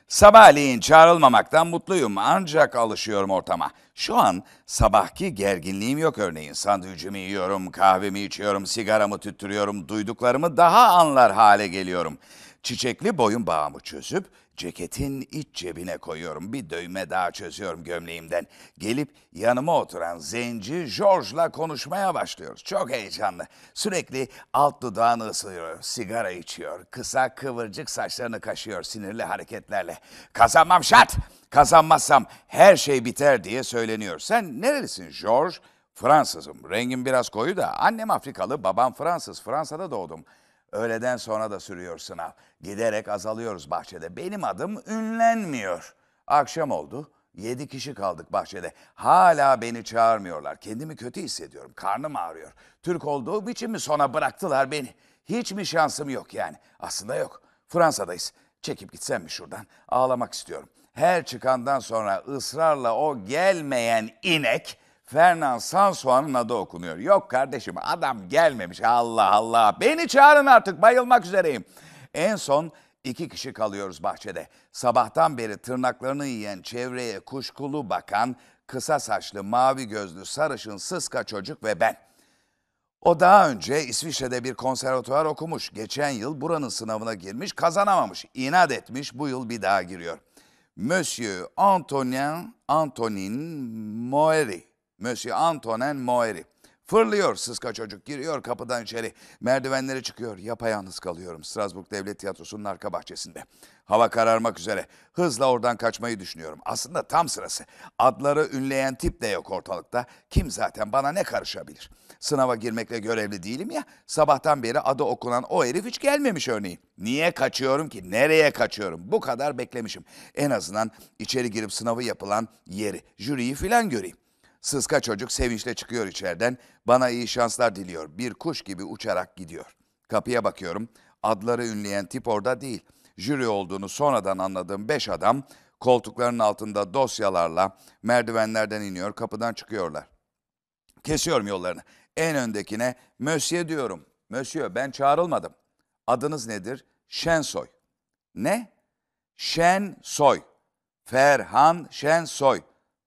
A: sabahleyin çağrılmamaktan mutluyum ancak alışıyorum ortama. Şu an sabahki gerginliğim yok örneğin. Sandviçimi yiyorum, kahvemi içiyorum, sigaramı tüttürüyorum, duyduklarımı daha anlar hale geliyorum. Çiçekli boyun bağımı çözüp ceketin iç cebine koyuyorum. Bir dövme daha çözüyorum gömleğimden. Gelip yanıma oturan zenci George'la konuşmaya başlıyoruz. Çok heyecanlı. Sürekli alt dudağını ısırıyor, sigara içiyor. Kısa kıvırcık saçlarını kaşıyor sinirli hareketlerle. Kazanmam şart! Kazanmazsam her şey biter diye söyleniyor. Sen nerelisin George? Fransızım. Rengim biraz koyu da annem Afrikalı, babam Fransız. Fransa'da doğdum. Öğleden sonra da sürüyor sınav. Giderek azalıyoruz bahçede. Benim adım ünlenmiyor. Akşam oldu. Yedi kişi kaldık bahçede. Hala beni çağırmıyorlar. Kendimi kötü hissediyorum. Karnım ağrıyor. Türk olduğum için mi sona bıraktılar beni? Hiç mi şansım yok yani? Aslında yok. Fransa'dayız. Çekip gitsem mi şuradan? Ağlamak istiyorum. Her çıkandan sonra ısrarla o gelmeyen inek Fernand Sansois'un adı okunuyor. Yok kardeşim adam gelmemiş Allah Allah. Beni çağırın artık bayılmak üzereyim. En son iki kişi kalıyoruz bahçede. Sabahtan beri tırnaklarını yiyen çevreye kuşkulu bakan kısa saçlı mavi gözlü sarışın sıska çocuk ve ben. O daha önce İsviçre'de bir konservatuvar okumuş. Geçen yıl buranın sınavına girmiş, kazanamamış. İnat etmiş, bu yıl bir daha giriyor. Monsieur Antonin, Antonine Moëri. Monsieur Antonin Moëri. Fırlıyor sıska çocuk, giriyor kapıdan içeri. Merdivenleri çıkıyor, yapayalnız kalıyorum. Strasbourg Devlet Tiyatrosu'nun arka bahçesinde. Hava kararmak üzere. Hızla oradan kaçmayı düşünüyorum. Aslında tam sırası. Adları ünleyen tip de yok ortalıkta. Kim zaten bana ne karışabilir? Sınava girmekle görevli değilim ya. Sabahtan beri adı okunan o herif hiç gelmemiş örneğin. Niye kaçıyorum ki? Nereye kaçıyorum? Bu kadar beklemişim. En azından içeri girip sınavı yapılan yeri, jüriyi filan göreyim. Sıska çocuk sevinçle çıkıyor içeriden. Bana iyi şanslar diliyor. Bir kuş gibi uçarak gidiyor. Kapıya bakıyorum. Adları ünleyen tip orada değil. Jüri olduğunu sonradan anladığım beş adam koltukların altında dosyalarla merdivenlerden iniyor, kapıdan çıkıyorlar. Kesiyorum yollarını. En öndekine Monsieur diyorum. Monsieur ben çağrılmadım. Adınız nedir? Şensoy. Ne? Şensoy. Ferhan Şensoy.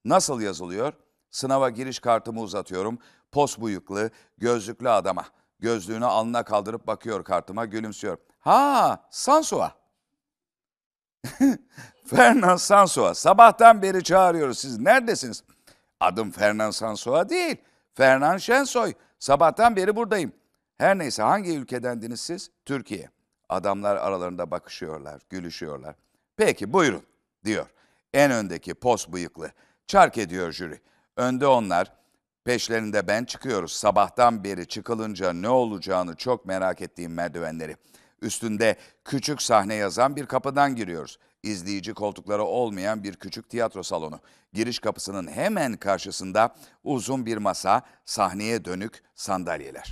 A: Nasıl yazılıyor? Sınava giriş kartımı uzatıyorum. Pos bıyıklı, gözlüklü adama. Gözlüğünü alnına kaldırıp bakıyor kartıma, gülümsüyor. Ha, Sansua. Fernand Sansua. Sabahtan beri çağırıyoruz. Siz neredesiniz? Adım Fernand Sansua değil. Fernand Şensoy. Sabahtan beri buradayım. Her neyse hangi ülkedendiniz siz? Türkiye. Adamlar aralarında bakışıyorlar, gülüşüyorlar. Peki buyurun diyor. En öndeki pos bıyıklı. Çark ediyor jüri. Önde onlar, peşlerinde ben çıkıyoruz. Sabahtan beri çıkılınca ne olacağını çok merak ettiğim merdivenleri. Üstünde küçük sahne yazan bir kapıdan giriyoruz. İzleyici koltukları olmayan bir küçük tiyatro salonu. Giriş kapısının hemen karşısında uzun bir masa, sahneye dönük sandalyeler.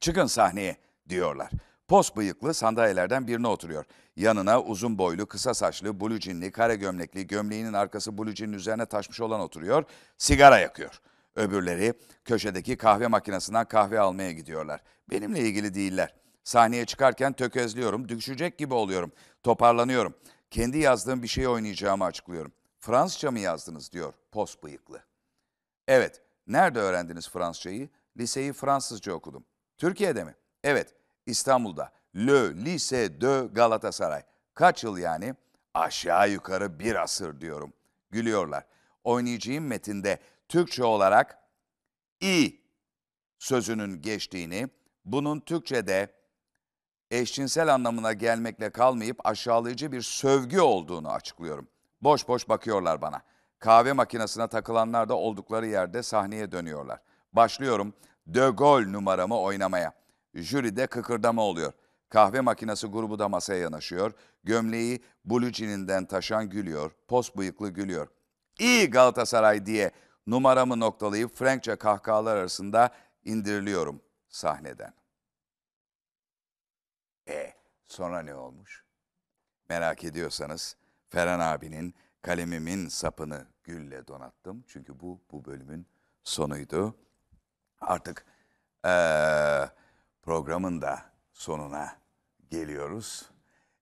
A: Çıkın sahneye diyorlar. Pos bıyıklı sandalyelerden birine oturuyor. Yanına uzun boylu, kısa saçlı, blue kare gömlekli, gömleğinin arkası blue üzerine taşmış olan oturuyor. Sigara yakıyor. Öbürleri köşedeki kahve makinesinden kahve almaya gidiyorlar. Benimle ilgili değiller. Sahneye çıkarken tökezliyorum, düşecek gibi oluyorum. Toparlanıyorum. Kendi yazdığım bir şey oynayacağımı açıklıyorum. Fransızca mı yazdınız diyor pos bıyıklı. Evet. Nerede öğrendiniz Fransızcayı? Liseyi Fransızca okudum. Türkiye'de mi? Evet. İstanbul'da. Le Lycée de Galatasaray. Kaç yıl yani? Aşağı yukarı bir asır diyorum. Gülüyorlar. Oynayacağım metinde Türkçe olarak i sözünün geçtiğini, bunun Türkçe'de eşcinsel anlamına gelmekle kalmayıp aşağılayıcı bir sövgü olduğunu açıklıyorum. Boş boş bakıyorlar bana. Kahve makinesine takılanlar da oldukları yerde sahneye dönüyorlar. Başlıyorum De Gaulle numaramı oynamaya. Jüride kıkırdama oluyor. Kahve makinesi grubu da masaya yanaşıyor. Gömleği blue taşan gülüyor. Pos bıyıklı gülüyor. İyi Galatasaray diye numaramı noktalayıp Frankçe kahkahalar arasında indiriliyorum sahneden. E sonra ne olmuş? Merak ediyorsanız Ferhan abinin kalemimin sapını gülle donattım. Çünkü bu bu bölümün sonuydu. Artık eee, programın da sonuna geliyoruz.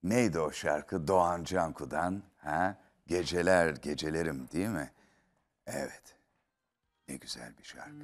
A: Neydi o şarkı? Doğan Canku'dan. Ha? Geceler gecelerim değil mi? Evet. Ne güzel bir şarkı.